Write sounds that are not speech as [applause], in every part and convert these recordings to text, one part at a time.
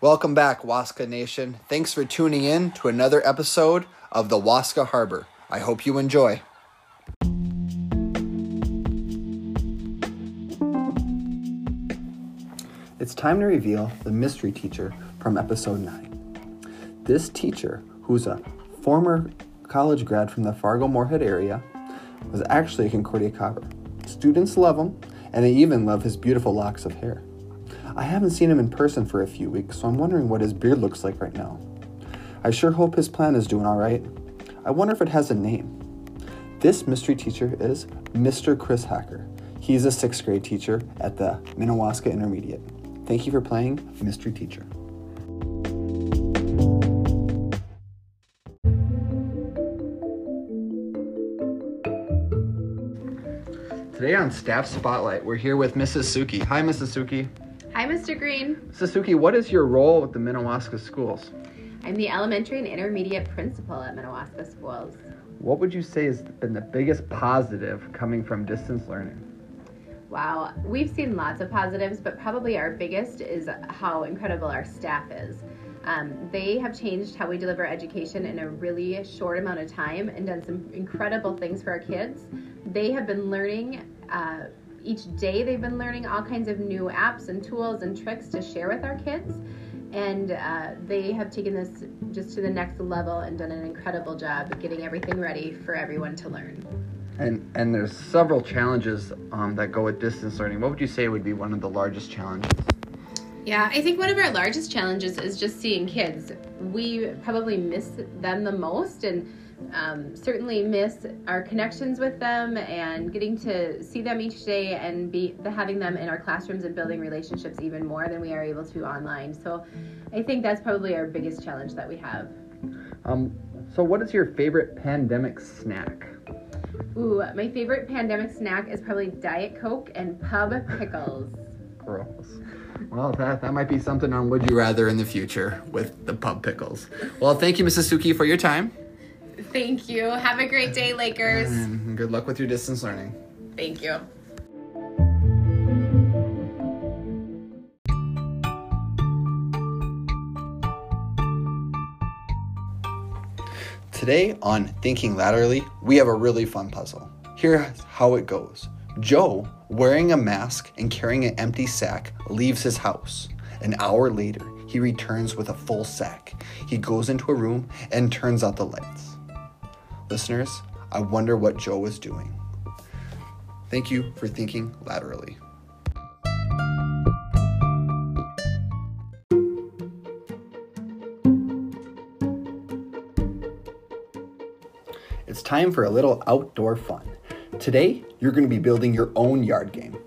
Welcome back, Waska Nation. Thanks for tuning in to another episode of the Waska Harbor. I hope you enjoy. It's time to reveal the mystery teacher from episode 9. This teacher, who's a former college grad from the Fargo Moorhead area, was actually a Concordia Cobber. Students love him, and they even love his beautiful locks of hair. I haven't seen him in person for a few weeks, so I'm wondering what his beard looks like right now. I sure hope his plan is doing alright. I wonder if it has a name. This mystery teacher is Mr. Chris Hacker. He's a sixth grade teacher at the Minnewaska Intermediate. Thank you for playing Mystery Teacher. Today on Staff Spotlight, we're here with Mrs. Suki. Hi, Mrs. Suki. Hi, Mr. Green. Suki, what is your role with the Minnewaska schools? I'm the elementary and intermediate principal at Minnewaska Schools. What would you say has been the biggest positive coming from distance learning? Wow, we've seen lots of positives, but probably our biggest is how incredible our staff is. Um, they have changed how we deliver education in a really short amount of time and done some incredible things for our kids. They have been learning. Uh, each day they've been learning all kinds of new apps and tools and tricks to share with our kids. And uh, they have taken this just to the next level and done an incredible job getting everything ready for everyone to learn. And and there's several challenges um, that go with distance learning. What would you say would be one of the largest challenges? Yeah i think one of our largest challenges is just seeing kids. We probably miss them the most and um, certainly miss our connections with them and getting to see them each day and be the, having them in our classrooms and building relationships even more than we are able to online. So I think that's probably our biggest challenge that we have. Um, so, what is your favorite pandemic snack? Ooh, my favorite pandemic snack is probably Diet Coke and pub pickles. [laughs] Gross. Well, that, that might be something on Would You Rather in the future with the pub pickles. Well, thank you, Mrs. Suki, for your time. Thank you. Have a great day, Lakers. And good luck with your distance learning. Thank you. Today on Thinking Laterally, we have a really fun puzzle. Here's how it goes Joe, wearing a mask and carrying an empty sack, leaves his house. An hour later, he returns with a full sack. He goes into a room and turns out the lights. Listeners, I wonder what Joe was doing. Thank you for thinking laterally. It's time for a little outdoor fun. Today, you're going to be building your own yard game.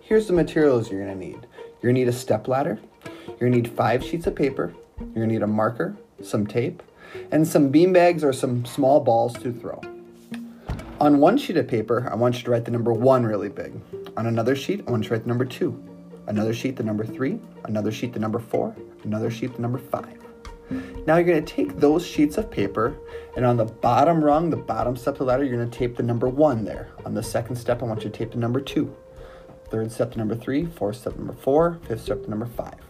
Here's the materials you're going to need. You're going to need a step ladder, you're going to need five sheets of paper, you're going to need a marker, some tape, and some bean bags or some small balls to throw. On one sheet of paper, I want you to write the number one really big. On another sheet, I want you to write the number two. Another sheet, the number three. Another sheet, the number four. Another sheet, the number five. Now you're going to take those sheets of paper, and on the bottom rung, the bottom step of the ladder, you're going to tape the number one there. On the second step, I want you to tape the number two. Third step to number three, fourth step number four, fifth step to number five.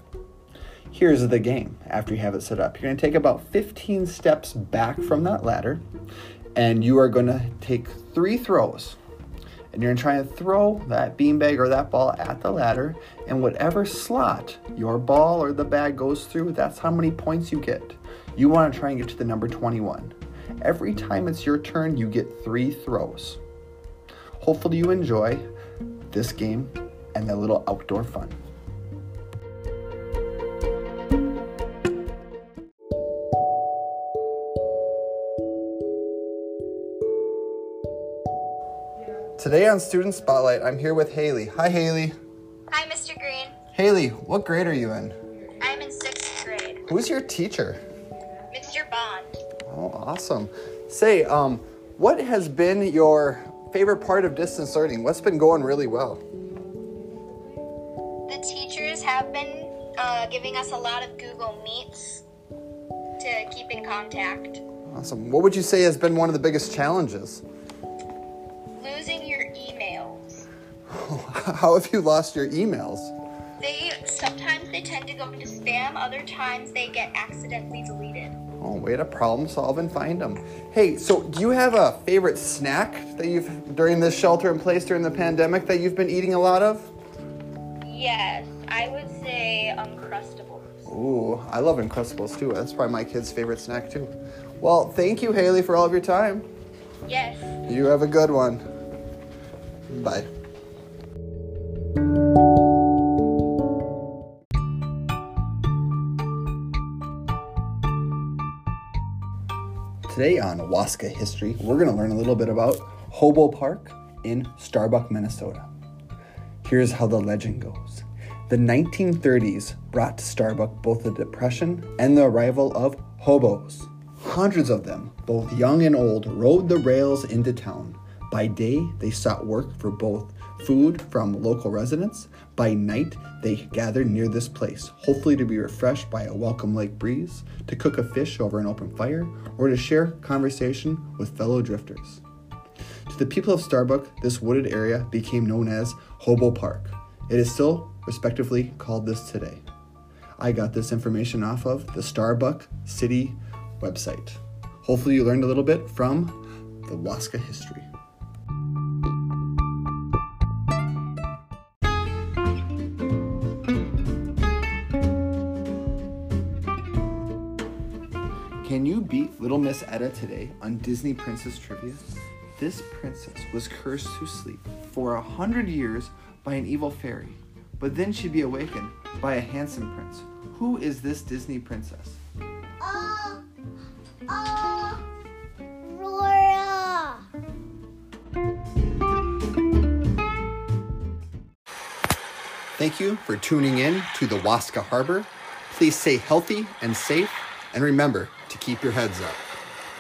Here's the game after you have it set up. You're going to take about 15 steps back from that ladder, and you are going to take three throws. And you're going to try and throw that beanbag or that ball at the ladder, and whatever slot your ball or the bag goes through, that's how many points you get. You want to try and get to the number 21. Every time it's your turn, you get three throws. Hopefully, you enjoy this game and the little outdoor fun. Today on Student Spotlight, I'm here with Haley. Hi, Haley. Hi, Mr. Green. Haley, what grade are you in? I'm in sixth grade. Who's your teacher? Mr. Bond. Oh, awesome. Say, um, what has been your favorite part of distance learning? What's been going really well? The teachers have been uh, giving us a lot of Google Meets to keep in contact. Awesome. What would you say has been one of the biggest challenges? Losing your emails. [laughs] How have you lost your emails? They sometimes they tend to go into spam, other times they get accidentally deleted. Oh, way to problem solve and find them. Hey, so do you have a favorite snack that you've during this shelter in place during the pandemic that you've been eating a lot of? Yes, I would say Uncrustables. Ooh, I love Uncrustables too. That's probably my kid's favorite snack too. Well, thank you, Haley, for all of your time. Yes. You have a good one. Bye. Today on Waska History, we're going to learn a little bit about Hobo Park in Starbuck, Minnesota. Here's how the legend goes. The 1930s brought to Starbuck both the Depression and the arrival of hobos. Hundreds of them, both young and old, rode the rails into town. By day, they sought work for both food from local residents. By night, they gathered near this place, hopefully to be refreshed by a welcome lake breeze, to cook a fish over an open fire, or to share conversation with fellow drifters. To the people of Starbuck, this wooded area became known as Hobo Park. It is still respectively called this today. I got this information off of the Starbuck City website. Hopefully, you learned a little bit from the Waska history. Can you beat Little Miss Etta today on Disney Princess Trivia? This princess was cursed to sleep for a hundred years by an evil fairy, but then she'd be awakened by a handsome prince. Who is this Disney princess? Uh, uh, Laura. Thank you for tuning in to the Waska Harbor. Please stay healthy and safe, and remember to keep your heads up.